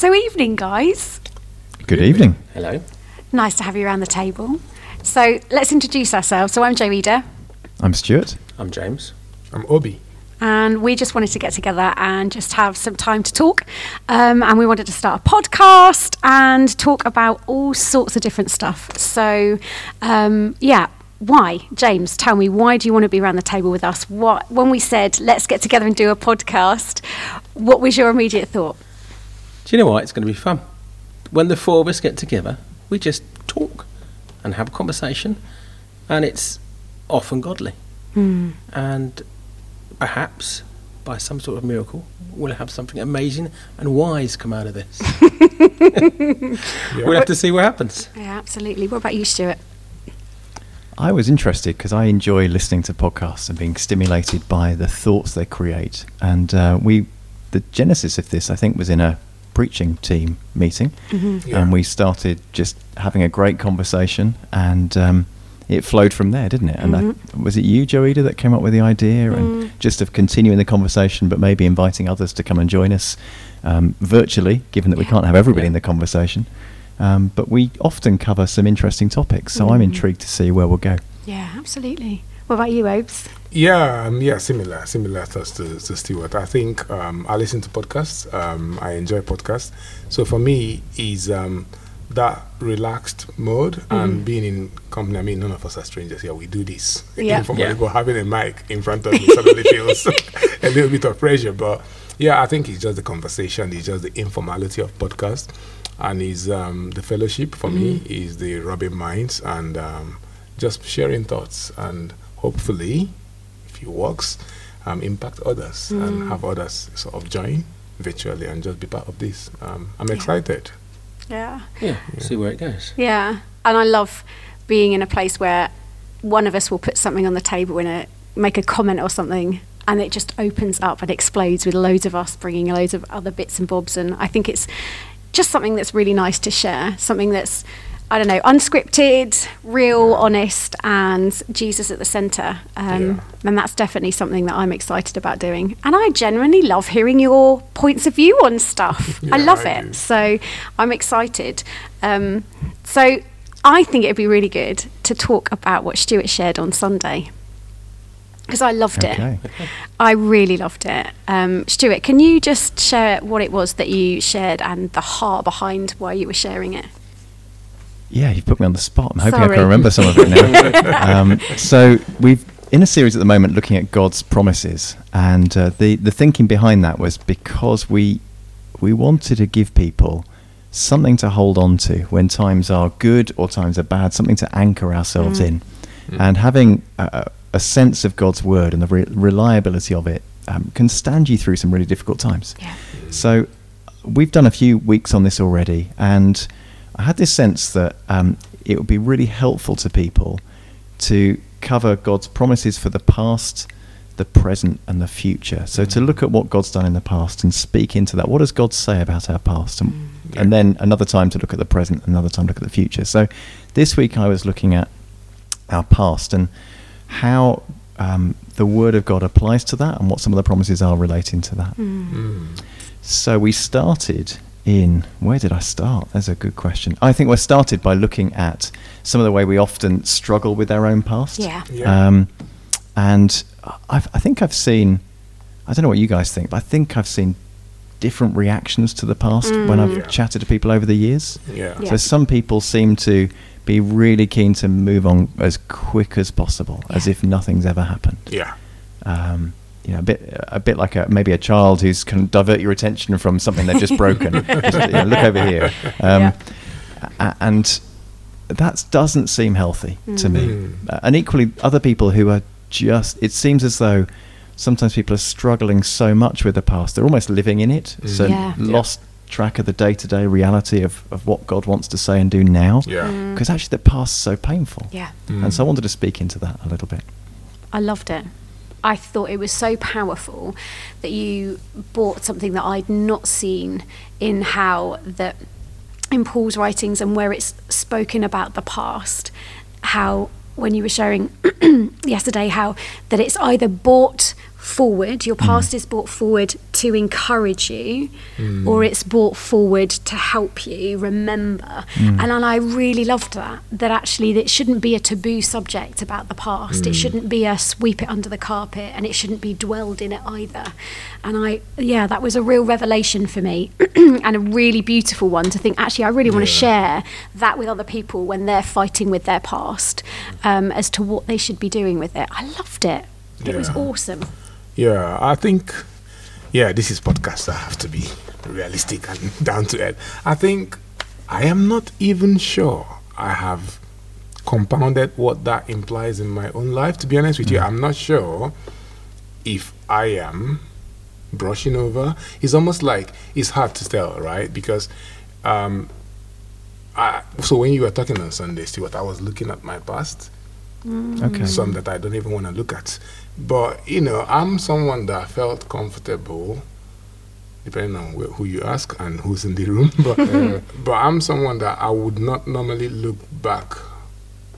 So, evening, guys. Good evening. Hello. Nice to have you around the table. So, let's introduce ourselves. So, I'm Jauida, I'm Stuart. I'm James. I'm Obi. and we just wanted to get together and just have some time to talk. Um, and we wanted to start a podcast and talk about all sorts of different stuff. So, um, yeah. Why, James? Tell me, why do you want to be around the table with us? What, when we said let's get together and do a podcast, what was your immediate thought? Do you know what? It's going to be fun. When the four of us get together, we just talk and have a conversation, and it's often godly. And perhaps by some sort of miracle, we'll have something amazing and wise come out of this. We'll have to see what happens. Yeah, absolutely. What about you, Stuart? I was interested because I enjoy listening to podcasts and being stimulated by the thoughts they create. And uh, we, the genesis of this, I think, was in a preaching team meeting, Yeah. and we started just having a great conversation, and um, it flowed from there, didn't it? And I, was it you, Jauida, that came up with the idea, and just of continuing the conversation, but maybe inviting others to come and join us um, virtually, given that we can't have everybody Yeah. in the conversation. Um, but we often cover some interesting topics, so I'm intrigued to see where we'll go. Yeah, absolutely. What about you, Obes? Yeah, um, yeah, similar, similar thoughts to, to Stuart. I think um, I listen to podcasts. Um, I enjoy podcasts. So for me, is um, that relaxed mode and being in company. I mean, none of us are strangers here. We do this Yeah. informally, Yeah. but having a mic in front of me suddenly feels a little bit of pressure. But yeah, I think it's just the conversation. It's just the informality of podcast, and is um, the fellowship for me is the rubbing minds and um, just sharing thoughts and hopefully, if it works, um, impact others and have others sort of join virtually and just be part of this. Um, I'm excited. Yeah. Yeah, see where it goes. Yeah, and I love being in a place where one of us will put something on the table and make a comment or something, and it just opens up and explodes with loads of us bringing loads of other bits and bobs. And I think it's just something that's really nice to share. Something that's I don't know, unscripted, real, honest, and Jesus at the centre. Um, Yeah. And that's definitely something that I'm excited about doing. And I genuinely love hearing your points of view on stuff. yeah, I love I it. do. So I'm excited. Um, so I think it'd be really good to talk about what Stuart shared on Sunday because I loved Okay. it. I really loved it. Um, Stuart, can you just share what it was that you shared and the heart behind why you were sharing it? Yeah, you put me on the spot. I'm hoping I can remember some of it now. um, so we've in a series at the moment looking at God's promises, and uh, the the thinking behind that was because we we wanted to give people something to hold on to when times are good or times are bad, something to anchor ourselves in, and having a, a sense of God's word and the re- reliability of it um, can stand you through some really difficult times. Yeah. So we've done a few weeks on this already, and I had this sense that um, it would be really helpful to people to cover God's promises for the past, the present, and the future. So to look at what God's done in the past and speak into that. What does God say about our past? And, and then another time to look at the present, another time to look at the future. So this week I was looking at our past and how um, the Word of God applies to that and what some of the promises are relating to that. So we started in where did I start? That's a good question. I think we started by looking at some of the way we often struggle with our own past. Yeah. Yeah. Um, and I've, I think I've seen. I don't know what you guys think, but I think I've seen different reactions to the past when I've Yeah. chatted to people over the years. yeah. Yeah. So some people seem to be really keen to move on as quick as possible, as if nothing's ever happened Yeah. um, you know, a bit, a bit like a maybe a child who's can divert your attention from something they've just broken. Just, you know, look over here, um, Yeah. and that doesn't seem healthy to me. Mm. Uh, and equally, other people who are just, it seems as though sometimes people are struggling so much with the past, they're almost living in it, so Yeah. lost track of the day-to-day reality of, of what God wants to say and do now. Yeah. Because actually, the past's so painful. Yeah. And so I wanted to speak into that a little bit. I loved it. I thought it was so powerful that you bought something that I'd not seen in how that in Paul's writings and where it's spoken about the past, how when you were sharing yesterday how that it's either bought forward, your mm. past is brought forward to encourage you, mm. or it's brought forward to help you remember. Mm. And, and I really loved that, that actually it shouldn't be a taboo subject about the past. It shouldn't be a sweep it under the carpet and it shouldn't be dwelled in it either. And I, yeah, that was a real revelation for me and a really beautiful one to think, actually, I really want to share that with other people when they're fighting with their past um, as to what they should be doing with it. I loved it. It was awesome. Yeah, I think, yeah, this is podcast. I have to be realistic and down to earth. I think I am not even sure I have compounded what that implies in my own life. To be honest with you, I'm not sure if I am brushing over. It's almost like it's hard to tell, right? Because, um, I, so when you were talking on Sunday, Stuart, I was looking at my past Okay. some that I don't even want to look at. But you know, I'm someone that felt comfortable, depending on wh- who you ask and who's in the room. But uh, but I'm someone that I would not normally look back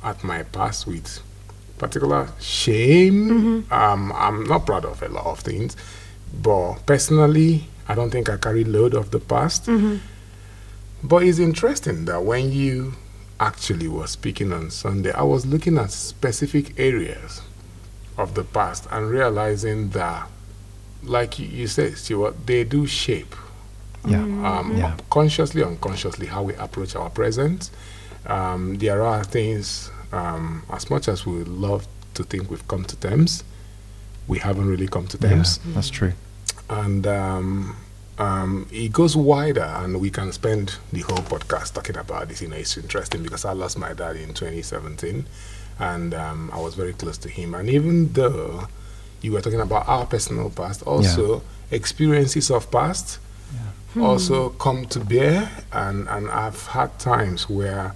at my past with particular shame. Um, I'm not proud of a lot of things, but personally, I don't think I carry load of the past. But it's interesting that when you actually were speaking on Sunday, I was looking at specific areas of the past and realizing that, like you, you said, Stuart, they do shape Yeah. um, Yeah. consciously, unconsciously, how we approach our present. Um, there are things, um, as much as we love to think we've come to terms, we haven't really come to Yeah, terms that's true. and um, um, it goes wider, and we can spend the whole podcast talking about this. You know, it's interesting because I lost my dad in 2017, and um, I was very close to him. And even though you were talking about our personal past, also experiences of past also come to bear, and and I've had times where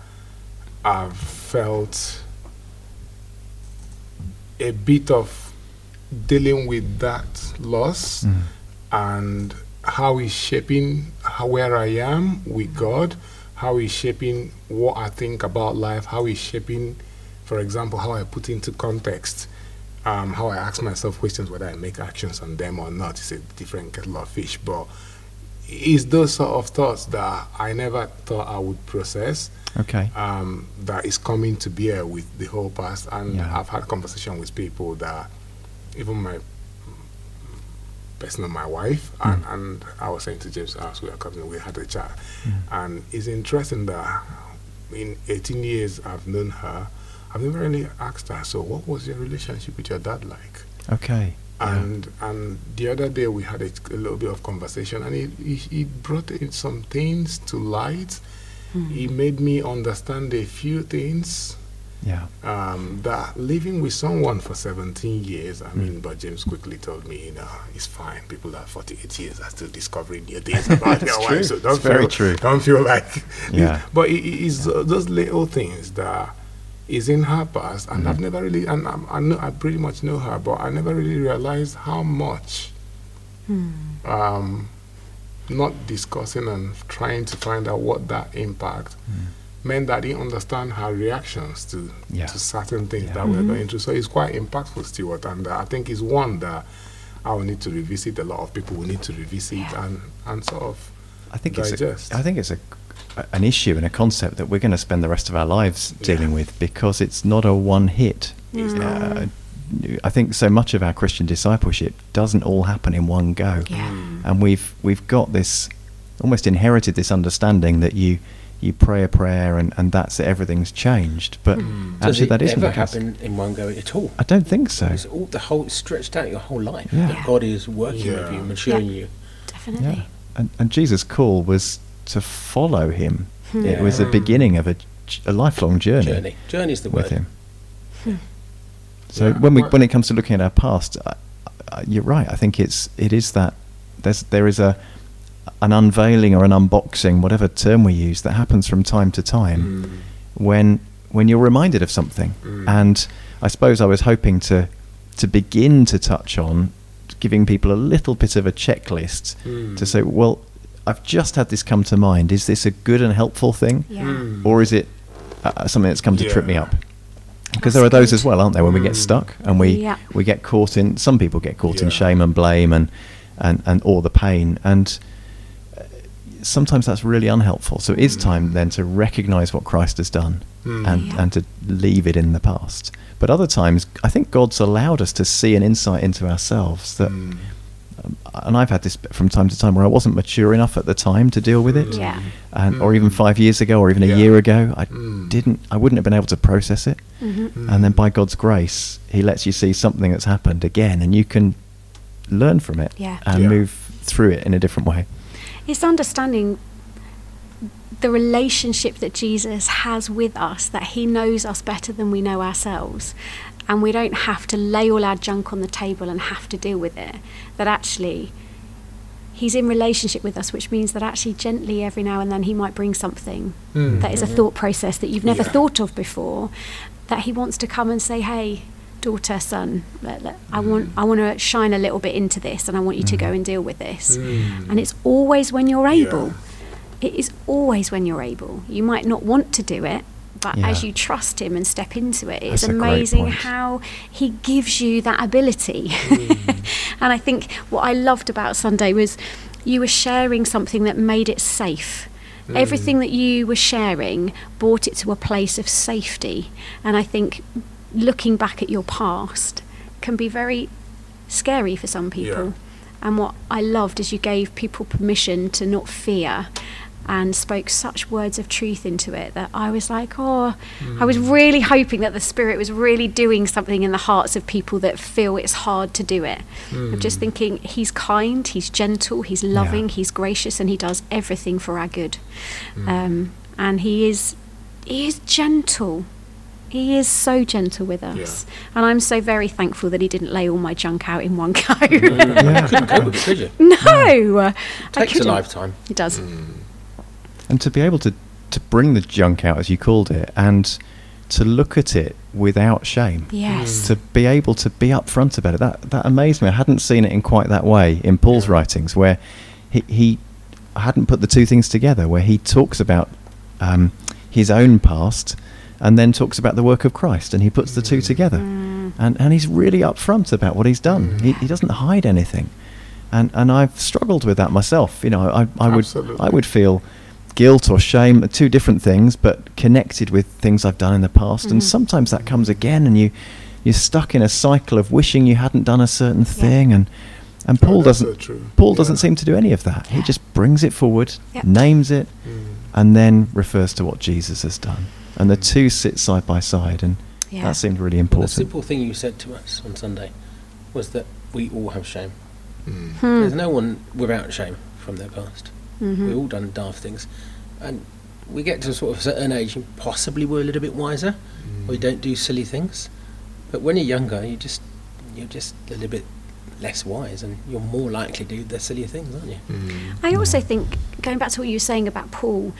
I've felt a bit of dealing with that loss Mm. and how it's shaping how, where I am with God, how it's shaping what I think about life, how it's shaping, for example, how I put into context, um, how I ask myself questions whether I make actions on them or not. It's a different kettle of fish, but it's those sort of thoughts that I never thought I would process Okay. um, that is coming to bear with the whole past. And Yeah. I've had conversation with people that even my personal, my wife, mm. and, and I was saying to James as we were coming, we had a chat. Mm. And it's interesting that in 18 years I've known her, I've never really asked her, so what was your relationship with your dad like? Okay. Yeah. And and the other day we had a, a little bit of conversation, and it, it, it brought in some things to light. Mm. It made me understand a few things Yeah. um, that living with someone for 17 years, I mean, but James quickly told me, you know, it's fine. People that are 48 years are still discovering new things about their true. wives. So don't It's very true. Don't feel like, Yeah. But it, it is uh, those little things that is in her past, and Mm-hmm. I've never really, and I'm, I know I pretty much know her, but I never really realized how much. Um, not discussing and trying to find out what that impact meant that I didn't understand her reactions to Mm. Yeah. to certain things Yeah. that we're going through. So it's quite impactful, Stuart, and uh, I think it's one that I will need to revisit. A lot of people will need to revisit and and sort of I think it's digest. a, I think it's a, an issue and a concept that we're going to spend the rest of our lives dealing Yeah. with because it's not a one hit. It's. Uh, I think so much of our Christian discipleship doesn't all happen in one go, Yeah. and we've we've got this almost inherited this understanding that you you pray a prayer and, and that's it, everything's changed. But Does actually, it that isn't ever the case. happen in one go at all? I don't think so. It's all the whole stretched out your whole life. Yeah. That God is working with you, maturing Yeah. you. Definitely. Yeah. And, and Jesus' call was to follow him. Hmm. It was the beginning of a lifelong journey, Journey. Journey is the with word. him. So Yeah. when we when it comes to looking at our past, I, I, you're right. I think it's it is that there's there is a an unveiling or an unboxing, whatever term we use, that happens from time to time Mm. when when you're reminded of something. Mm. And I suppose I was hoping to to begin to touch on giving people a little bit of a checklist Mm. to say, well, I've just had this come to mind. Is this a good and helpful thing, Yeah. Mm. or is it uh, something that's come to trip me up? because there are those good. as well, aren't there? When we get Mm. stuck and we Yeah. we get caught in. Some people get caught in shame and blame and and and all the pain and. Sometimes that's really unhelpful. So it is time then to recognise what Christ has done Mm. and, Yeah. and to leave it in the past. But other times, I think God's allowed us to see an insight into ourselves that, Mm. um, and I've had this from time to time where I wasn't mature enough at the time to deal with it, Yeah. and or even Mm. five years ago or even a Yeah. year ago, I Mm. didn't, I wouldn't have been able to process it. Mhm. And then by God's grace, He lets you see something that's happened again, and you can learn from it Yeah. and Yeah. move through it in a different way. It's understanding the relationship that Jesus has with us, that he knows us better than we know ourselves. And we don't have to lay all our junk on the table and have to deal with it. That actually, he's in relationship with us, which means that actually, gently, every now and then, he might bring something Mm. that is a thought process that you've never Yeah. thought of before. That he wants to come and say, hey, daughter, son, let, let- I want I want to shine a little bit into this, and I want you to go and deal with this. Mm. And it's always when you're Yeah. able. It is always when you're able. You might not want to do it, but Yeah. as you trust him and step into it, it's amazing how he gives you that ability. Mm. and I think what I loved about Sunday was you were sharing something that made it safe. Mm. Everything that you were sharing brought it to a place of safety. And I think looking back at your past can be very scary for some people. Yeah. And what I loved is you gave people permission to not fear and spoke such words of truth into it that I was like, oh, I was Mm. really hoping that the Spirit was really doing something in the hearts of people that feel it's hard to do it. I'm just Mm. thinking He's kind, He's gentle, He's loving, Yeah. He's gracious, and He does everything for our good. Mm. Um, and He is, He is gentle. He is so gentle with us. And I'm so very thankful that he didn't lay all my junk out in one go. Yeah. couldn't cope with it, could you? no. I Takes a lifetime. It does. Mm. and to be able to to bring the junk out as you called it and to look at it without shame Yes. to be able to be upfront about it that that amazed me i hadn't seen it in quite that way in paul's Yeah. writings where he, he hadn't put the two things together where he talks about um, his own past and then talks about the work of christ and he puts the two Mm. together Mm. and and he's really upfront about what he's done Mm. he, he doesn't hide anything and and i've struggled with that myself you know i, I would Absolutely. i would feel guilt or shame are two different things but connected with things i've done in the past and Mhm. sometimes that comes again and you you're stuck in a cycle of wishing you hadn't done a certain thing and and Oh, paul that's doesn't so paul Yeah. doesn't seem to do any of that he just brings it forward Yep. names it Mm. and then refers to what jesus has done and the two sit side by side and Yeah. that seemed really But the simple thing you said to us on Sunday was that we all have shame. Mm. Hmm. There's no one without shame from their past. Mhm. We've all done daft things. And we get to sort of a certain age and possibly we're a little bit wiser. Mm. We don't do silly things. But when you're younger, you just you're just a little bit less wise and you're more likely to do the sillier things, aren't you? Mm. I also think, going back to what you were saying about Paul,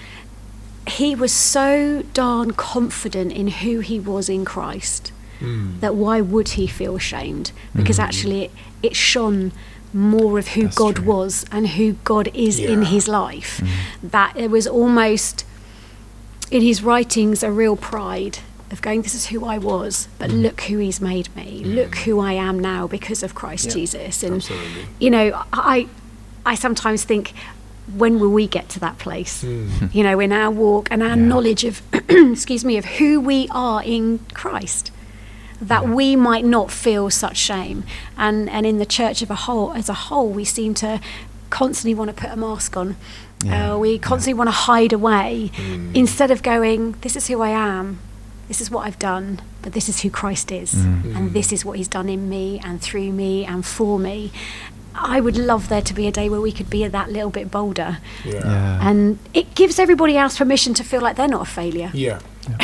he was so darn confident in who he was in Christ Mm. that why would he feel ashamed? Because Mhm. actually, it, it shone more of who That's God true. was and who God is in his life. Mm. That it was almost in his writings a real pride of going, This is who I was, but Mm. look who he's made me. Look who I am now because of Christ Yeah. Jesus. And Absolutely. you know, I I sometimes think, when will we get to that place? Mm. You know, in our walk and our Yeah. knowledge of, excuse me, of who we are in Christ, that Yeah. we might not feel such shame. And and in the church of a whole, as a whole, we seem to constantly want to put a mask on. Yeah. Uh, we constantly want to hide away Mm. instead of going, this is who I am. This is what I've done, but this is who Christ is. Mm. And Mm. this is what he's done in me and through me and for me. I would love there to be a day where we could be that little bit bolder. Yeah. yeah And it gives everybody else permission to feel like they're not a failure. Yeah.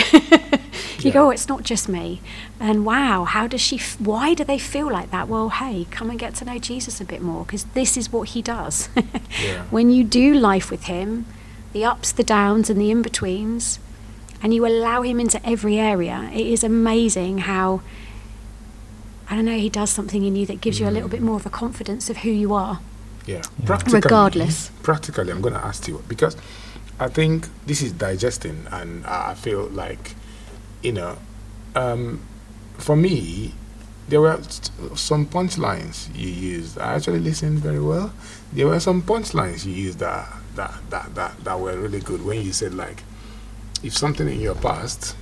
You Yeah. go, oh, it's not just me. And wow, how does she, f- why do they feel like that? Well, hey, come and get to know Jesus a bit more because this is what he does. Yeah. When you do life with him, the ups, the downs, and the in betweens, and you allow him into every area, it is amazing how, I don't know, he does something in you that gives you a little bit more of a confidence of who you are. Yeah. Yeah. Practically, Regardless. Practically, I'm going to ask you because I think this is digesting, and I feel like, you know, um, for me, there were some punchlines you used. I actually listened very well. There were some punchlines you used that that that that, that were really good when you said like, if something in your past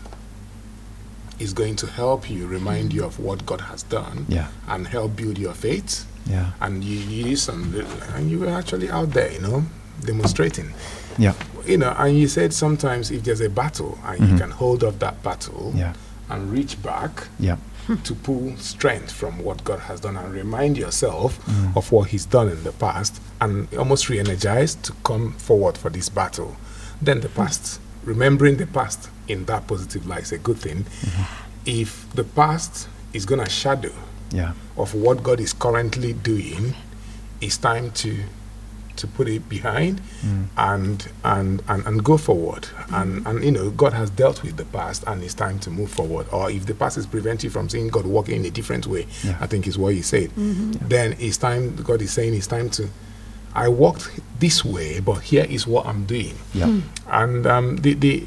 is going to help you remind you of what God has done Yeah. and help build your faith, Yeah. and you, you use some, and you were actually out there, you know, demonstrating Yeah. you know, and you said sometimes if there's a battle and you Mhm. can hold off that battle Yeah. and reach back Yeah. to pull strength from what God has done and remind yourself Mm. of what He's done in the past and almost re energize to come forward for this battle. Then the past, remembering the past in that positive light is a good thing. Mm-hmm. If the past is going to shadow Yeah. of what God is currently doing, it's time to to put it behind Mm. and, and and and go forward. And and you know, God has dealt with the past and it's time to move forward. Or if the past is preventing you from seeing God working in a different way, Yeah. I think is what he said. Then it's time God is saying it's time to I walked this way, but here is what I'm doing. Yeah. And um, the the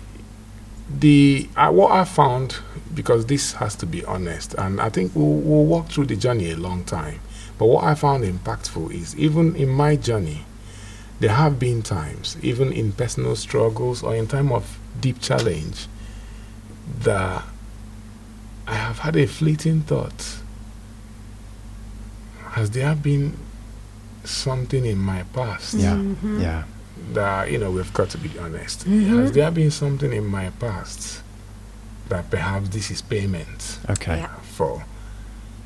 the uh, what I found because this has to be honest, and I think we'll, we'll walk through the journey a long time. But what I found impactful is even in my journey, there have been times, even in personal struggles or in time of deep challenge, that I have had a fleeting thought. Has there been something in my past? Yeah. Mhm. Yeah. that you know we've got to be honest. Mhm. Has there been something in my past that perhaps this is payment Okay. Yeah. for?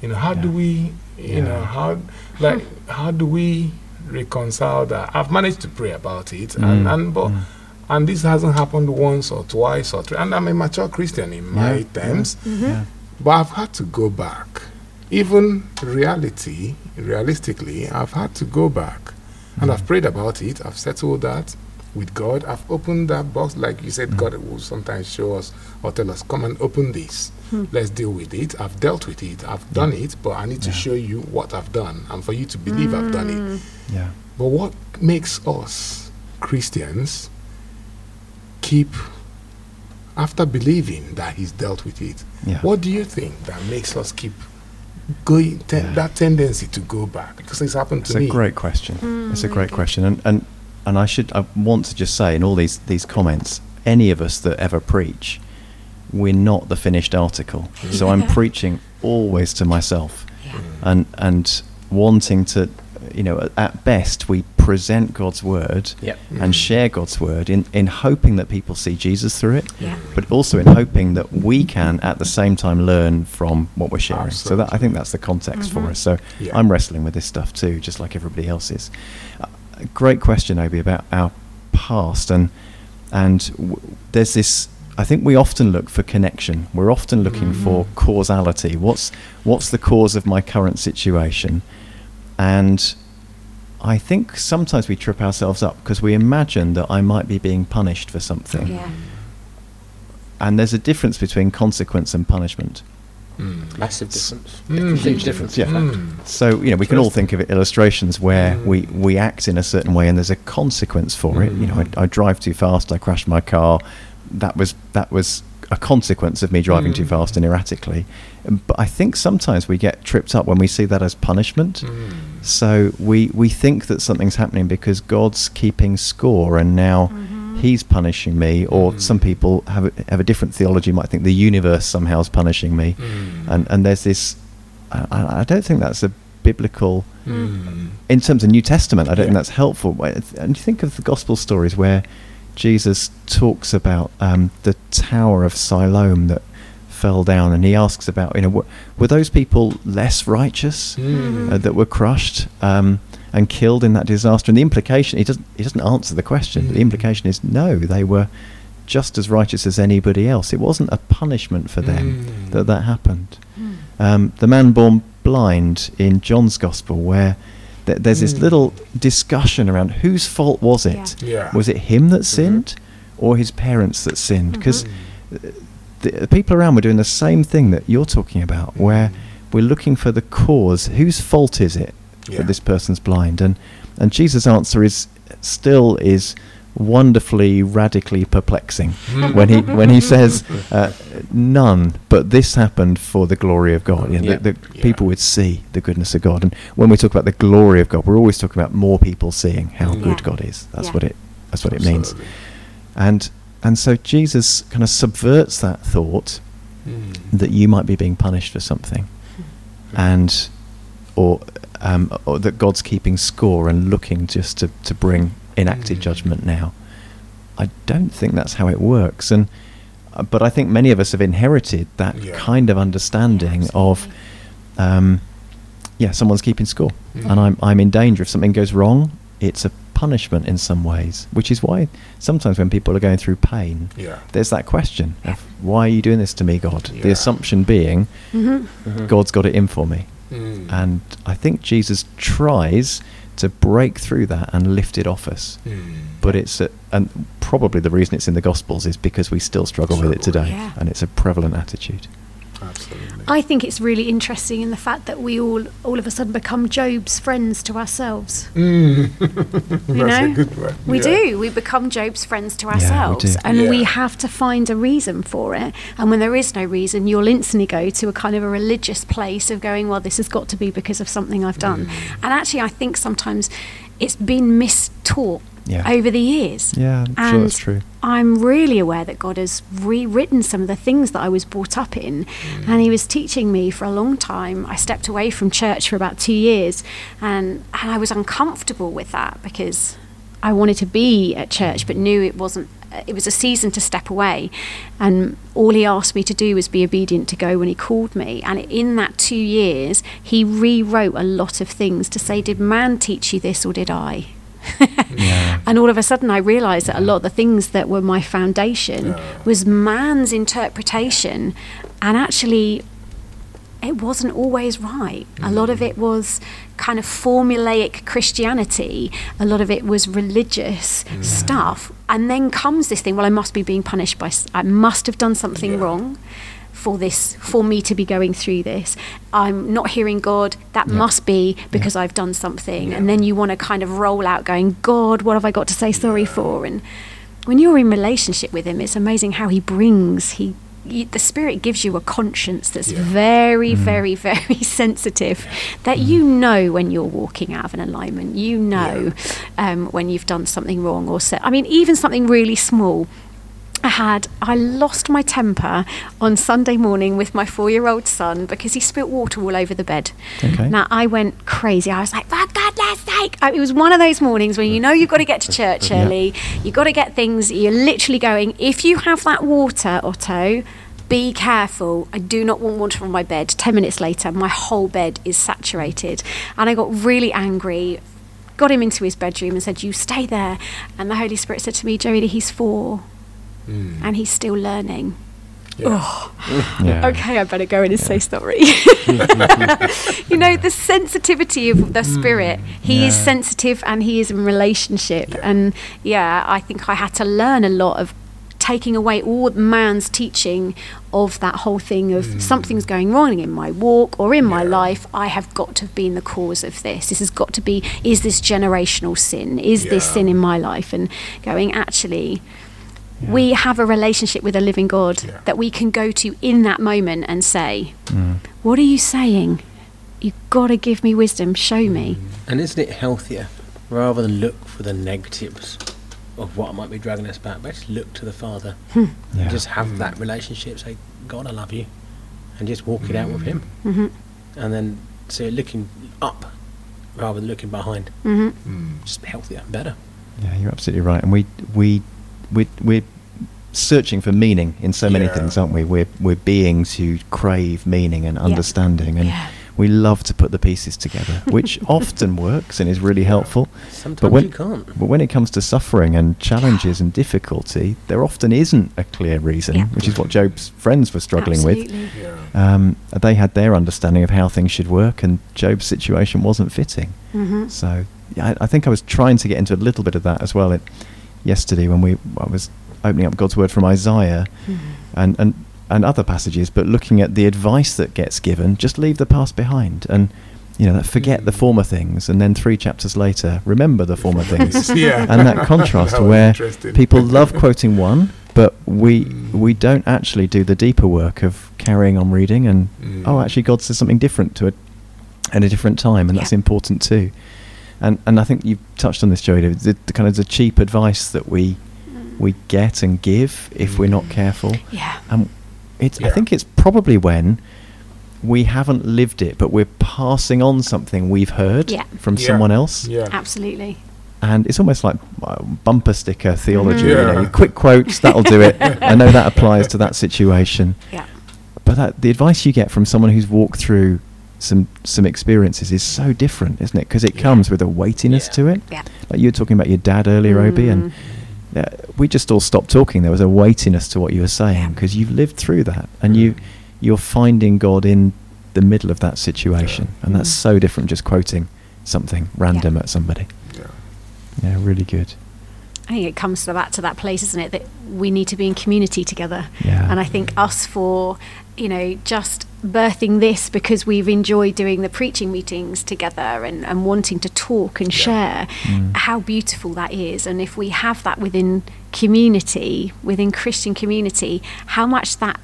You know, how do we, you know, how like how do we reconcile that? I've managed to pray about it, and Mm, and but mm. and this hasn't happened once or twice or three. And I'm a mature Christian in my Yeah, terms, Yeah. but I've had to go back. Even reality, realistically, I've had to go back. And I've mm. prayed about it. I've settled that with God. I've opened that box. Like you said, mm. God will sometimes show us or tell us, come and open this. Hmm. Let's deal with it. I've dealt with it. I've mm. done it, but I need to Yeah. show you what I've done and for you to believe I've done it. Yeah. But what makes us Christians keep, after believing that He's dealt with it, Yeah. what do you think that makes us keep going, te- Yeah. that tendency to go back? Because it's happened It's to me. It's a great question. Mm, it's a great question, and and and I should I want to just say in all these these comments, any of us that ever preach, we're not the finished article. So I'm preaching always to myself, Yeah. and and wanting to, you know, at best we present God's word Yep. and Mm. share God's word in in hoping that people see Jesus through it, Yeah. but also in hoping that we can at the same time learn from what we're sharing. So that I think that's the context for Mhm. us. So Yeah. I'm wrestling with this stuff too, just like everybody else is. Uh, great question, Obi, about our past, and and w- there's this. I think we often look for connection. We're often looking for Mhm. causality. What's what's the cause of my current situation? And I think sometimes we trip ourselves up because we imagine that I might be being punished for something. Yeah. And there's a difference between consequence and punishment. Mm. Massive difference. Mm. Huge difference. Yeah. Mm. So you know we can all think of it, illustrations where Mm. we, we act in a certain way and there's a consequence for it. You know, I, I drive too fast, I crash my car. That was that was a consequence of me driving too Mm. fast and erratically. But I think sometimes we get tripped up when we see that as punishment. Mm. So we we think that something's happening because God's keeping score and now Mhm. He's punishing me. Or Mm. some people have a, have a different theology. Might think the universe somehow is punishing me Mm. and and there's this I, I don't think that's a biblical Mm. in terms of New Testament I don't think that's helpful and you think of the gospel stories where Jesus talks about um, the tower of Siloam that fell down and he asks about you know were, were those people less righteous Mm. uh, that were crushed um, and killed in that disaster and the implication he doesn't he doesn't answer the question the Mm. implication is no they were just as righteous as anybody else it wasn't a punishment for them Mm. that that happened Mm. um, the man born blind in John's Gospel, where th- there's this Mm. little discussion around whose fault was it? Yeah. Was it him that sinned or his parents that sinned? Because Mm. the, the people around were doing the same thing that you're talking about, where Mm. we're looking for the cause. Whose fault is it Yeah. that this person's blind? And and Jesus' answer is still is wonderfully radically perplexing when he when he says uh, none but this happened for the glory of God you know, Yeah. the, the Yeah. people would see the goodness of God and when we talk about the glory of God we're always talking about more people seeing how Mm. good God is that's Yeah. what it that's what it means and and so Jesus kind of subverts that thought Mm. that you might be being punished for something and or um, or that God's keeping score and looking just to, to bring enacted Mm. judgment now. I don't think that's how it works, and uh, but I think many of us have inherited that Yeah. kind of understanding of, um, yeah, someone's keeping score, Mm. and I'm I'm in danger if something goes wrong. It's a punishment in some ways, which is why sometimes when people are going through pain, Yeah. there's that question of why are you doing this to me, God? The assumption being hmm Mhm. God's got it in for me. Mm. And I think Jesus tries to break through that and lift it off us. Mm. But it's, a, and probably the reason it's in the Gospels is because we still struggle with it today. Yeah. And it's a prevalent attitude. Absolutely. I think it's really interesting in the fact that we all all of a sudden become Job's friends to ourselves. Mm. That's You a know? good one. We Yeah. do. We become Job's friends to we ourselves. do. And we have to find a reason for it. And when there is no reason, you'll instantly go to a kind of a religious place of going, well, this has got to be because of something I've done. Mm. And actually, I think sometimes it's been mistaught Yeah. over the years. Yeah, I'm and sure that's true. I'm really aware that God has rewritten some of the things that I was brought up in, mm. and He was teaching me for a long time. I stepped away from church for about two years, and, and I was uncomfortable with that because I wanted to be at church, but knew it wasn't. It was a season to step away, and all He asked me to do was be obedient to go when He called me. And in that two years, He rewrote a lot of things to say, "Did man teach you this, or did I?" Yeah. And all of a sudden, I realised that a lot of the things that were my foundation Yeah. was man's interpretation, and actually, it wasn't always right. A lot of mm. it was kind of formulaic Christianity. A lot of it was religious stuff. And then comes this thing. Well, I must be being punished by. I must have done something Yeah. wrong. For this, for me to be going through this, I'm not hearing God. That Yeah. must be because I've done something. Yeah. And then you want to kind of roll out, going, God, what have I got to say sorry for? And when you're in relationship with Him, it's amazing how He brings He. You, the spirit gives you a conscience that's Yeah. very, very, very sensitive. That you know when you're walking out of an alignment. You know um, when you've done something wrong or said. I mean, even something really small. I had I lost my temper on Sunday morning with my four-year-old son because he spilt water all over the bed. Okay. Now I went crazy. I was like, "For goodness sake!" I, it was one of those mornings when you know you've got to get to church Yeah. early. You've got to get things. You're literally going. If you have that water, Otto, be careful. I do not want water on my bed. Ten minutes later, my whole bed is saturated, and I got really angry. Got him into his bedroom and said, "You stay there." And the Holy Spirit said to me, "Joey, he's four, Mm. and he's still learning." Yeah. Yeah. Okay, I better go in and say sorry. you know, the sensitivity of the spirit. He is sensitive and he is in relationship. Yeah. And yeah, I think I had to learn a lot of taking away all man's teaching of that whole thing of something's going wrong in my walk or in my life. I have got to have been the cause of this. This has got to be, is this generational sin? Is this sin in my life? And going, actually, we have a relationship with a living God Yeah. that we can go to in that moment and say, Mm. What are you saying? You've got to give me wisdom, show me. And isn't it healthier rather than look for the negatives of what might be dragging us back? But just look to the Father Yeah. and just have Mm. that relationship. Say, God, I love you, and just walk it out with Him, hmm and then so looking up rather than looking behind. hmm Mm. Just healthier, better. Yeah, you're absolutely right. And we we we we're searching for meaning in so many Yeah. things, aren't we? We're we're beings who crave meaning and understanding, and Yeah. we love to put the pieces together, which often works and is really helpful. Sometimes when- you can't. But when it comes to suffering and challenges and difficulty, there often isn't a clear reason, Yeah. which is what Job's friends were struggling with. Absolutely. Yeah. Um, they had their understanding of how things should work, and Job's situation wasn't fitting. hmm So I, I think I was trying to get into a little bit of that as well. It, yesterday when we I was opening up God's word from Isaiah mm-hmm. and, and and other passages, but looking at the advice that gets given, just leave the past behind. And you know, that forget the mm. former things, and then three chapters later, remember the former things. yeah. and that contrast That where people love quoting one, but we mm. we don't actually do the deeper work of carrying on reading and Mm. oh, actually, God says something different to it at a different time, and that's important too. And and I think you've touched on this, Joey. The, the kind of the cheap advice that we we get and give if we're not careful. Yeah. Um, it's. I think it's probably when we haven't lived it, but we're passing on something we've heard Yeah. from Yeah. someone else, Yeah. Absolutely. and it's almost like uh, bumper sticker theology. Mhm. You know, Yeah. quick quotes that'll do it. I know that applies to that situation, Yeah. but that, the advice you get from someone who's walked through some some experiences is so different, isn't it? Because it Yeah. comes with a weightiness Yeah. to it. Yeah. Like you were talking about your dad earlier, Obi, and Mm. uh, we just all stopped talking. There was a weightiness to what you were saying Yeah. because you've lived through that, and you you're finding God in the middle of that situation, and that's Mm. so different. Just quoting something random at somebody. Yeah. Yeah, really good. I think it comes to that to that place, isn't it? That we need to be in community together. Yeah. And I think us for, you know, just birthing this because we've enjoyed doing the preaching meetings together and, and wanting to talk and Yeah. share Mm. how beautiful that is. And if we have that within community, within Christian community, how much that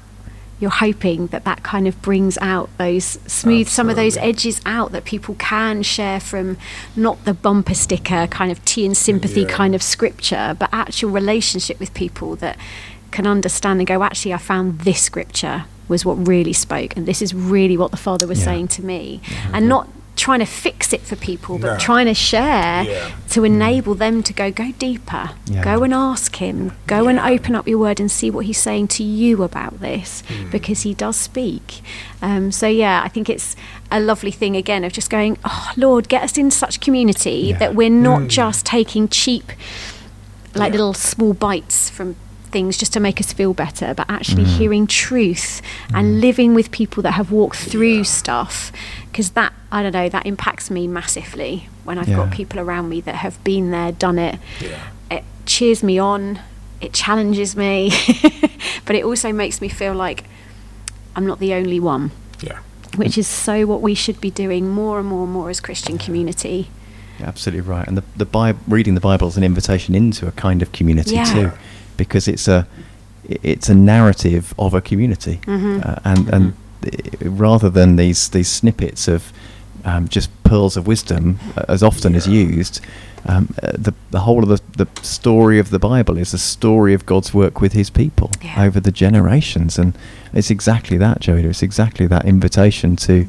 you're hoping that that kind of brings out those smooth some of those edges out that people can share from not the bumper sticker kind of tea and sympathy Yeah. kind of scripture but actual relationship with people that can understand and go actually I found this scripture was what really spoke and this is really what the father was Yeah. saying to me and not trying to fix it for people but No. trying to share Yeah. to enable them to go go deeper Yeah. go and ask him go and open up your word and see what he's saying to you about this Mm. because he does speak um, so yeah i think it's a lovely thing again of just going oh lord get us in such community Yeah. that we're not Mm. just taking cheap like Yeah. little small bites from things just to make us feel better but actually Mm. hearing truth and living with people that have walked through Yeah. stuff because that i don't know that impacts me massively when i've Yeah. got people around me that have been there done it Yeah. it cheers me on, it challenges me, but it also makes me feel like I'm not the only one, Yeah. which is so what we should be doing more and more and more as Christian community. Absolutely right. And the the Bi- reading the Bible is an invitation into a kind of community Yeah. too, because it's a it's a narrative of a community, Mhm. uh, and and i- rather than these these snippets of um, just pearls of wisdom, uh, as often as used. Um, uh, the the whole of the, the story of the Bible is a story of God's work with His people Yeah. over the generations, and it's exactly that, Joey. It's exactly that invitation to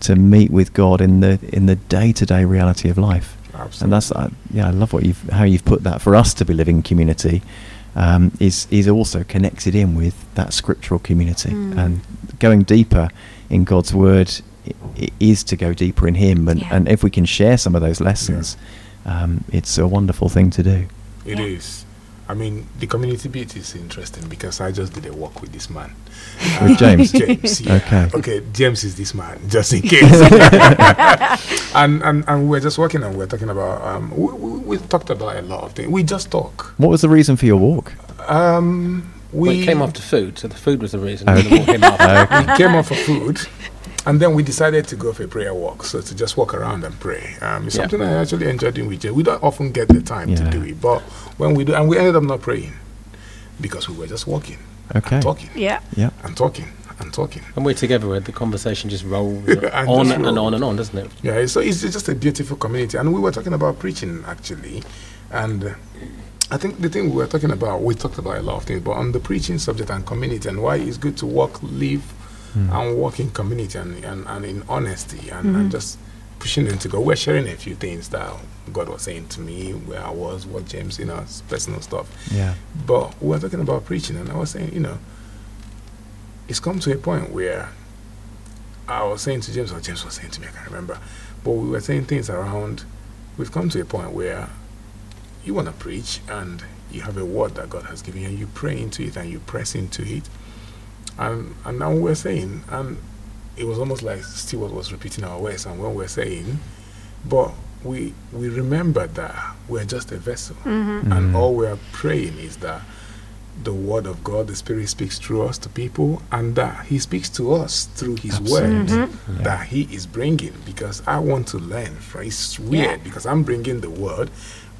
to meet with God in the in the day to day reality of life. Absolutely. And that's uh, yeah, I love what you've how you've put that for us to be living community. Um, is is also connected in with that scriptural community Mm. and going deeper in God's word i- i- is to go deeper in Him and, Yeah. and if we can share some of those lessons, um, it's a wonderful thing to do. It Yeah. is. I mean, the community bit is interesting because I just did a walk with this man. With James? James, yeah. Okay. Okay, James is this man, just in case. and, and and we were just walking and we were talking about, um, we, we, we talked about a lot of things. We just talk. What was the reason for your walk? Um, we Well, it came after food, so the food was the reason. Okay. the walk came after. we came off of food, and then we decided to go for a prayer walk. So to just walk around and pray. Um, it's Yeah. something I actually enjoy doing with Jay. We don't often get the time Yeah. to do it, but when we do, and we ended up not praying because we were just walking, Okay. and talking, Yeah. Yeah. and talking, and talking. And we're together where the conversation just rolls And on just and rolls. on and on, doesn't it? Yeah, so it's just a beautiful community, and we were talking about preaching actually, and I think the thing we were talking about, we talked about a lot of things, but on the preaching subject and community, and why it's good to walk, live, Mm. and walk in community and, and, and in honesty, and, and Mhm. just pushing them to go. We're sharing a few things that God was saying to me, where I was, what James, you know, personal stuff. Yeah. But we were talking about preaching, and I was saying, you know, it's come to a point where I was saying to James, or James was saying to me, I can't remember, but we were saying things around. We've come to a point where you want to preach, and you have a word that God has given you, and you pray into it, and you press into it, and and now we're saying, and it was almost like Stuart was repeating our words, and when we're saying, but we we remember that we're just a vessel Mm-hmm. Mm. and all we are praying is that the word of God, the Spirit speaks through us to people, and that He speaks to us through His Absolutely. word Yeah. that He is bringing. Because I want to learn. From, it's weird Yeah. because I'm bringing the word,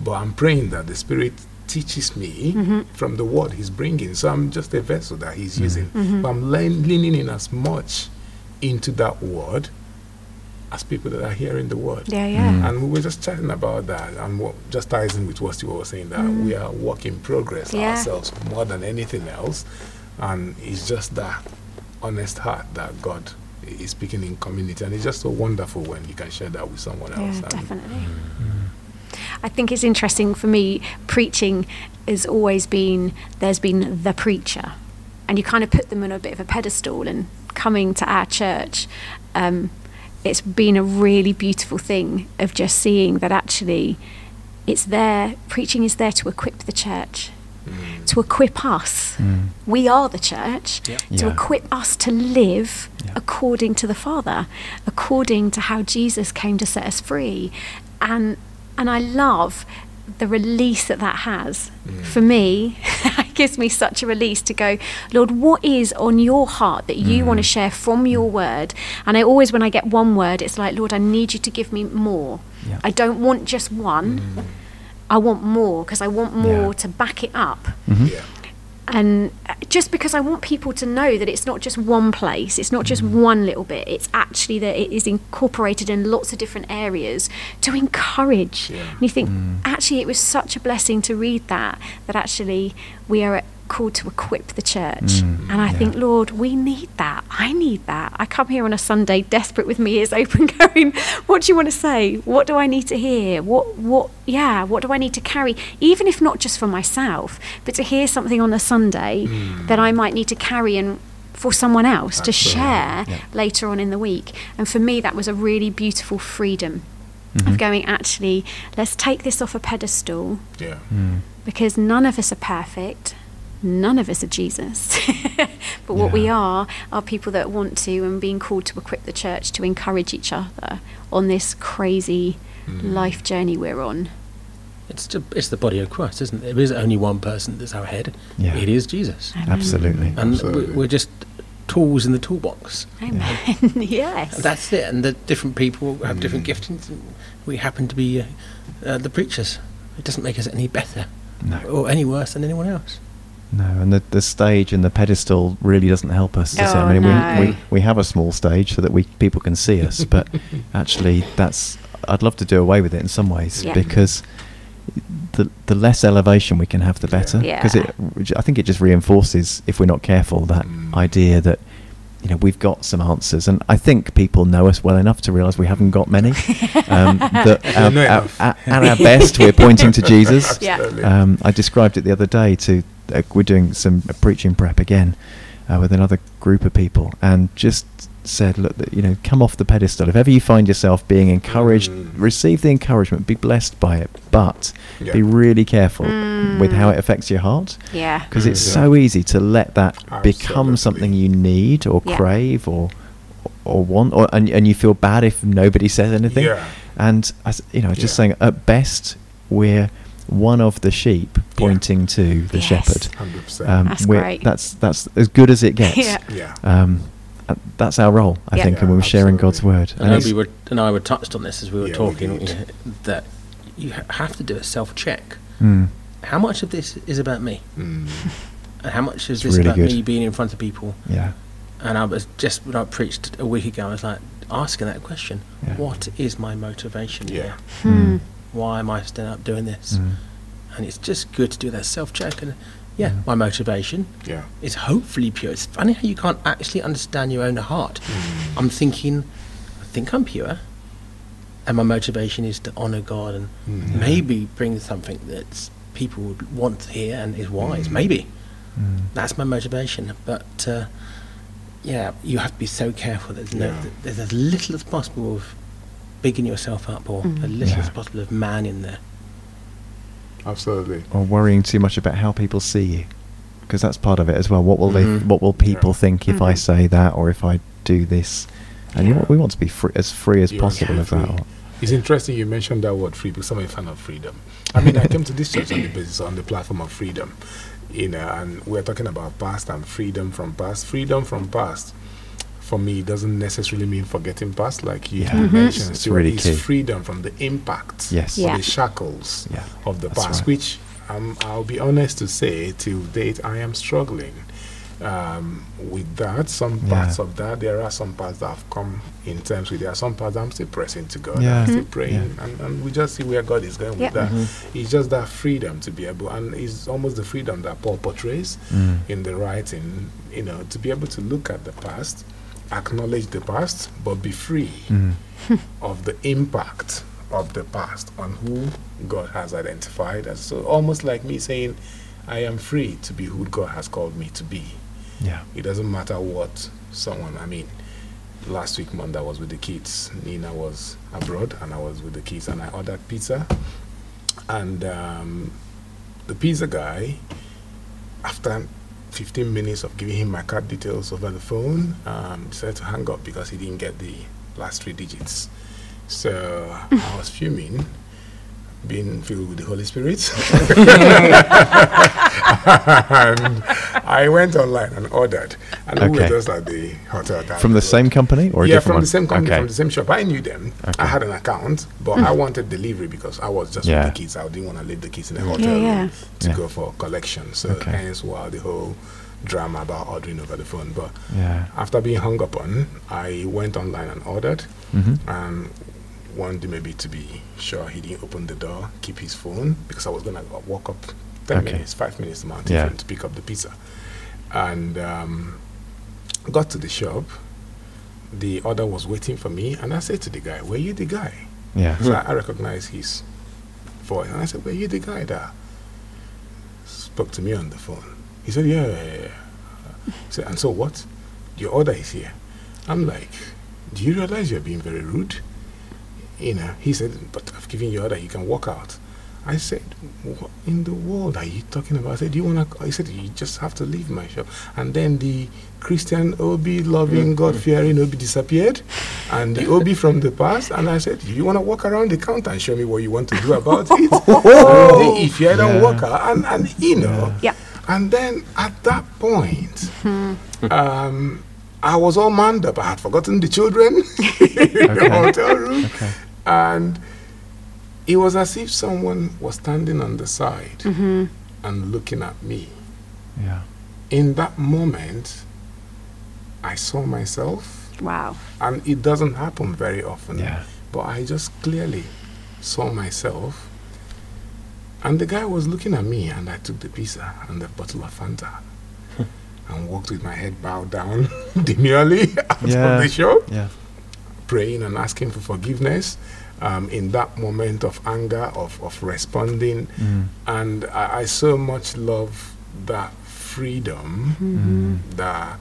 but I'm praying that the Spirit teaches me Mm-hmm. from the word He's bringing. So I'm just a vessel that He's Mm. using. Mm-hmm. But I'm lean, leaning in as much into that word as people that are hearing the word. Yeah, yeah. And we were just chatting about that, and what, just ties in with what you were saying that we are work in progress. Yeah. ourselves more than anything else, and it's just that honest heart that God is speaking in community, and it's just so wonderful when you can share that with someone else. Yeah, and- definitely. I think it's interesting for me. Preaching has always been there's been the preacher, and you kind of put them on a bit of a pedestal. And coming to our church, um, it's been a really beautiful thing of just seeing that actually, it's there. Preaching is there to equip the church, Mm. to equip us. Mm. We are the church Yep. to Yeah. equip us to live Yeah. according to the Father, according to how Jesus came to set us free. And and I love the release that that has. For me, it gives me such a release to go, Lord, what is on your heart that you want to share from your word? And I always, when I get one word, it's like, Lord, I need you to give me more. Yeah. I don't want just one. I want more because I want more Yeah. to back it up Mhm. Yeah. And uh, just because I want people to know that it's not just one place, it's not just one little bit, it's actually that it is incorporated in lots of different areas to encourage. Yeah. And you think, actually, it was such a blessing to read that, that actually we are called to equip the church. Mm, and I yeah. think, Lord, we need that. I need that. I come here on a Sunday desperate with my ears open, going, What do you want to say? What do I need to hear? What, what, yeah, what do I need to carry? Even if not just for myself, but to hear something on a Sunday that I might need to carry and for someone else to share Yeah. later on in the week. And for me, that was a really beautiful freedom Mm-hmm. of going, actually, let's take this off a pedestal Yeah. Mm. because none of us are perfect. None of us are Jesus. but what we are are people that want to and being called to equip the church to encourage each other on this crazy Mm. life journey we're on. It's, ju- it's the body of Christ, isn't it? There is only one person that's our head. Yeah. It is Jesus. Absolutely. And Absolutely. we- we're just tools in the toolbox. Amen. yes. And that's it. And the different people have different Mm. giftings. and We happen to be uh, uh, the preachers. It doesn't make us any better No. or any worse than anyone else. No, and the, the stage and the pedestal really doesn't help us. Does it? Oh, I mean, no. we, we, we have a small stage so that we people can see us, but actually, that's I'd love to do away with it in some ways Yeah. because the the less elevation we can have, the better. Yeah. Because it, I think it just reinforces, if we're not careful, that Mm. idea that you know we've got some answers, and I think people know us well enough to realise we haven't got many. um, that We our- know our- enough. at, at our best, we're pointing to Jesus. Yeah. Um, I described it the other day to uh, we're doing some preaching prep again uh, with another group of people, and just said, look, you know, come off the pedestal. If ever you find yourself being encouraged, Mm. receive the encouragement, be blessed by it, but Yeah. be really careful with how Mm. it affects your heart, yeah. because it's Yeah. so easy to let that become something you need or Yeah. crave or or want, or and, and you feel bad if nobody says anything. Yeah. And as you know, just Yeah. saying, at best, we're one of the sheep pointing to the Yes. shepherd. Hundred percent. Um, That's great. That's that's as good as it gets. Yeah. yeah. Um, uh, that's our role, I Yeah. think, and we're sharing God's word. And And I, we were, and I were touched on this as we were Yeah, we talking, did. that you have to do a self check. Mm, How much of this is about me? Mm. And how much is It's this really about good. me being in front of people? yeah, And I was just, when I preached a week ago, I was like asking that question Yeah. What is my motivation Yeah. Here? Why am I standing up doing this? Mm, And it's just good to do that self check. And yeah, Yeah. my motivation Yeah. is hopefully pure. It's funny how you can't actually understand your own heart. Mm. I'm thinking, I think I'm pure, and my motivation is to honour God and Mm. maybe bring something that people would want to hear and is wise. Mm. Maybe mm. that's my motivation. But uh, yeah, you have to be so careful. There's no, Yeah. there's as little as possible of bigging yourself up, or Mm. as little Yeah. as possible of man in there. Absolutely. Or worrying too much about how people see you, because that's part of it as well. What will Mhm. they? What will people Yeah. think if I Mhm. say that, or if I do this? And you Yeah. we want to be free, as free as Yeah, possible of that. It's interesting you mentioned that word free because I'm a fan of freedom. I mean, I came to this church on the basis on the platform of freedom, you know, and we're talking about past and freedom from past. Freedom from past, for me, it doesn't necessarily mean forgetting past, like you Yeah. Mhm. mentioned. It's Stuart. really It's key. freedom from the impact, Yes. Yeah. the shackles Yeah. of the That's past, right. which um, I'll be honest to say, till date, I am struggling um, with that. Some Yeah. parts of that, there are some parts that have come in terms with. There are some parts I'm still pressing to God. Yeah. I'm still Mhm. praying, and, and we just see where God is going Yep. with that. Mm-hmm. It's just that freedom to be able, and it's almost the freedom that Paul portrays Mm. in the writing. You know, to be able to look at the past, acknowledge the past, but be free Mm. of the impact of the past on who God has identified as. So almost like me saying, I am free to be who God has called me to be. Yeah. It doesn't matter what someone, I mean, last week Monday I was with the kids. Nina was abroad and I was with the kids and I ordered pizza. And um, the pizza guy, after 15 minutes of giving him my card details over the phone, um, decided to hang up because he didn't get the last three digits. So I was fuming, being filled with the Holy Spirit. and I went online and ordered. And we were just at the hotel. down From the road. same company or a yeah, from one? the same company, Okay. from the same shop. I knew them. Okay. I had an account, but I wanted delivery because I was just Yeah. with the kids. I didn't want to leave the kids in the hotel yeah. room to Yeah. go for collection. So Okay. hence why the whole drama about ordering over the phone. But Yeah. after being hung up on, I went online and ordered. hmm And wanted maybe to be sure he didn't open the door, keep his phone because I was gonna walk up ten Okay. minutes, five minutes to Mount Yeah. To pick up the pizza, and um, got to the shop. The order was waiting for me, and I said to the guy, "Were you the guy?" Yeah. So I, I recognized his voice, and I said, "Were you the guy that spoke to me on the phone?" He said, "Yeah." yeah, yeah." Said, "And so what? Your order is here." I'm like, "Do you realize you're being very rude?" You know, he said, "But I've given you order. You can walk out." I said, "What in the world are you talking about?" I said, "Do you want to?" He said, "You just have to leave my shop." And then the Christian Obi, loving, God fearing Obi disappeared, and the Obi from the past. And I said, "You want to walk around the counter and show me what you want to do about it?" And then if you don't Yeah. walk out, and, and you know, Yeah. and then at that point, um, I was all manned up. I had forgotten the children in the hotel room. Okay. And it was as if someone was standing on the side mm-hmm. and looking at me. Yeah. In that moment, I saw myself, Wow. and it doesn't happen very often. Yeah. But I just clearly saw myself. And the guy was looking at me, and I took the pizza and the bottle of Fanta and walked with my head bowed down demurely out Yeah. of the shop Yeah. praying and asking for forgiveness um, in that moment of anger, of, of responding. Mm. And I, I so much love that freedom Mm. that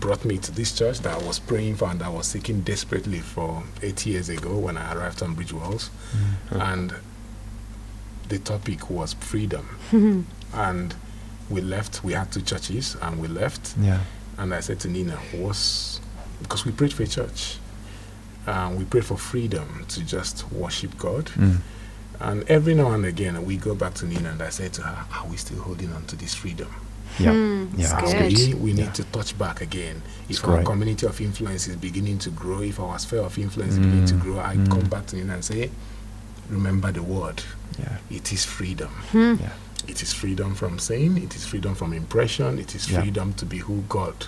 brought me to this church that I was praying for and that I was seeking desperately for eight years ago when I arrived on Bridge Walls. And the topic was freedom. and we left, we had two churches, and we left. Yeah. And I said to Nina, what's because we prayed for a church. Um, we pray for freedom to just worship God. Mm. And every now and again, we go back to Nina and I say to her, Are we still holding on to this freedom? Yeah. Hmm, Yeah. good. we, we need Yeah. to touch back again. It's If our great. community of influence is beginning to grow, if our sphere of influence is beginning to Mm, grow, I mm. come back to Nina and say, Remember the word. Yeah. It is freedom. Yeah. It is freedom from sin. It is freedom from impression. It is Yeah. freedom to be who God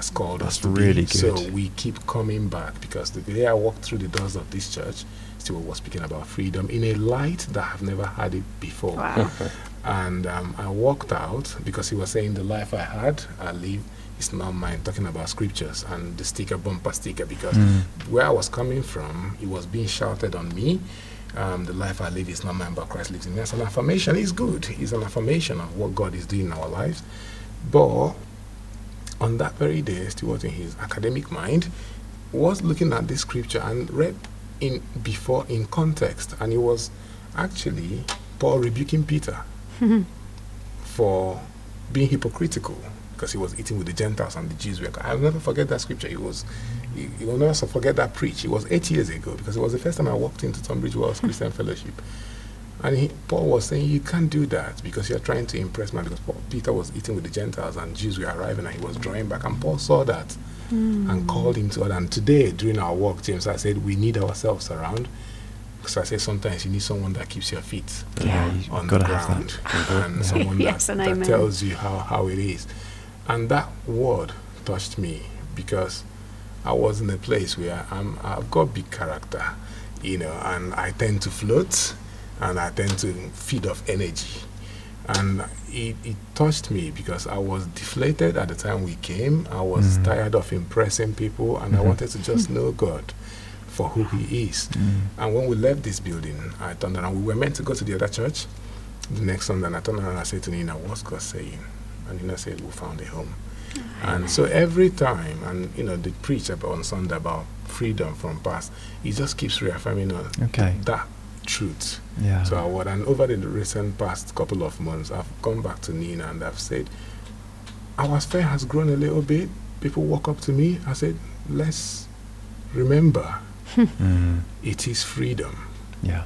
has called us That's to really be. So we keep coming back because the day I walked through the doors of this church, still was speaking about freedom in a light that I've never had it before. Wow. And um, I walked out because he was saying the life I had, I live. It's not mine. Talking about scriptures and the sticker, bumper sticker, because Mm. where I was coming from, it was being shouted on me. Um, the life I live is not mine, but Christ lives in me. It's an affirmation. It's good. It's an affirmation of what God is doing in our lives. But on that very day, Stuart, in his academic mind, was looking at this scripture and read in before in context, and it was actually Paul rebuking Peter mm-hmm. for being hypocritical because he was eating with the Gentiles and the Jews. Were, I'll never forget that scripture. It was You, will never forget that preach. It was eight years ago because it was the first time I walked into Tunbridge Wells hmm. Christian Fellowship. And he, Paul was saying, You can't do that because you're trying to impress man. Because Paul, Peter was eating with the Gentiles and Jews were arriving and he was drawing back. And Paul saw that and hmm. called him to order. And today, during our walk, James, I said, We need ourselves around. Because I said, Sometimes you need someone that keeps your feet Yeah, you've on the to have ground that. and someone Yes, that, and that tells you how, how it is. And that word touched me because I was in a place where I'm, I've got big character, you know, and I tend to float and I tend to feed off energy. And it, it touched me because I was deflated at the time we came. I was Mm. tired of impressing people and I Mhm. wanted to just know God for who He is. Mm. And when we left this building, I turned around. We were meant to go to the other church the next Sunday. And I turned around and I said to Nina, What's God saying? And Nina said, We found a home. And so every time, and you know, they preach about on Sunday about freedom from past, he just keeps reaffirming on Okay. that truth. Yeah. So I would, and over the recent past couple of months, I've gone back to Nina and I've said, Our faith has grown a little bit. People walk up to me. I said, Let's remember Mm. it is freedom. Yeah.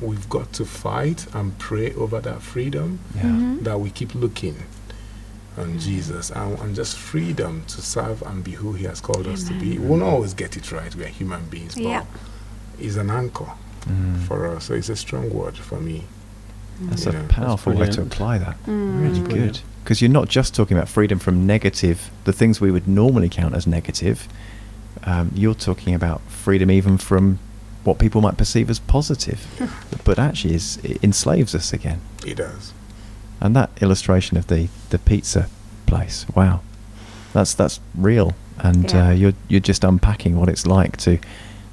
We've got to fight and pray over that freedom Yeah. Mhm. that we keep looking on Jesus and, and just freedom to serve and be who He has called us to be. We won't always get it right. We are human beings, but Yeah. He's an anchor Mm. for us. So it's a strong word for me. That's Yeah. a powerful way to apply that. Mm. Really Brilliant. good. Because you're not just talking about freedom from negative, the things we would normally count as negative. Um, you're talking about freedom even from what people might perceive as positive, but actually is, it enslaves us again. He does. And that illustration of the, the pizza place, wow, that's that's real. And Yeah. uh, you're you're just unpacking what it's like to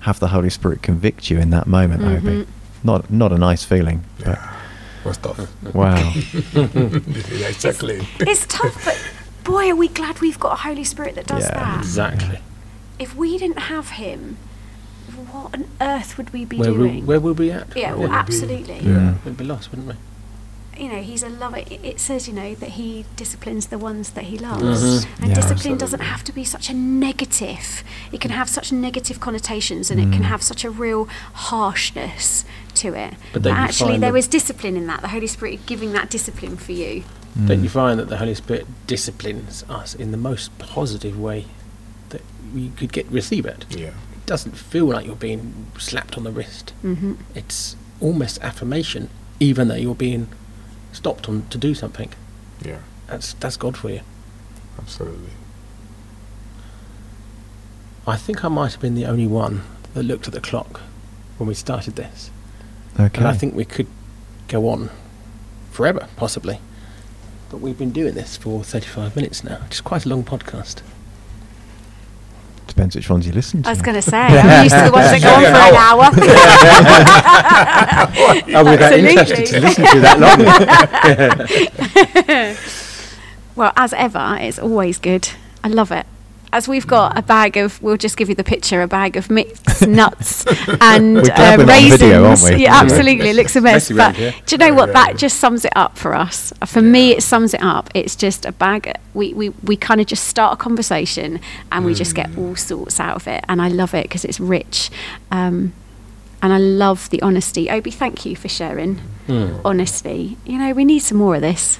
have the Holy Spirit convict you in that moment, Mhm. Obi. Not not a nice feeling, but Yeah. Was tough. wow. exactly. It's tough, but boy, are we glad we've got a Holy Spirit that does Yeah. that. Exactly. If we didn't have Him, what on earth would we be Where, we, doing? where would we be at? yeah, well, would be- absolutely. Yeah. We'd be lost, wouldn't we? You know, He's a lover. It it says, you know, that He disciplines the ones that He loves. Mhm. And Yeah. discipline doesn't have to be such a negative. It can have such negative connotations and it can Mm. have such a real harshness to it. But then you actually, find there was discipline in that. The Holy Spirit giving that discipline for you. Don't Mm. you find that the Holy Spirit disciplines us in the most positive way that we could get receive it? Yeah. It doesn't feel like you're being slapped on the wrist. hmm It's almost affirmation, even though you're being stopped on to do something. Yeah. That's that's God for you. Absolutely. I think I might have been the only one that looked at the clock when we started this, Okay. and I think we could go on forever, possibly. But we've been doing this for 35 minutes now, which is quite a long podcast. Depends which ones you listen to. I was going to say, I'm used to the ones that go on for an hour. I would that Absolutely. interested to listen to that long. well, as ever, it's always good. I love it. As we've got a bag of, we'll just give you the picture, a bag of mixed nuts and We're uh, we're not on raisins. video, aren't we? Yeah, absolutely. It looks a mess. But do you know what? That just sums it up for us. For me, it sums it up. It's just a bag. We, we, we kind of just start a conversation and we just get all sorts out of it. And I love it because it's rich. Um, and I love the honesty. Obi, thank you for sharing Hmm. honesty. You know, we need some more of this.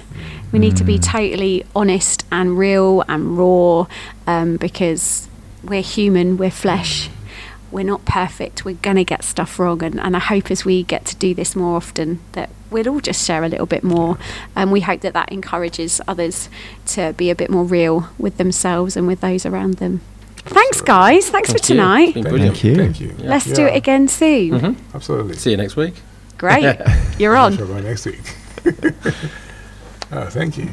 We need to be Mm. totally honest and real and raw um, because we're human, we're flesh. We're not perfect. We're going to get stuff wrong. And, and I hope as we get to do this more often that we'll all just share a little bit more. And we hope that that encourages others to be a bit more real with themselves and with those around them. Thanks, guys. Thanks Thank for you. tonight. It's been Thank you. Thank you. Yeah. Let's do it again soon. Mhm. Absolutely. See you next week. Great. You're I'm on. sure by next week. oh, thank you.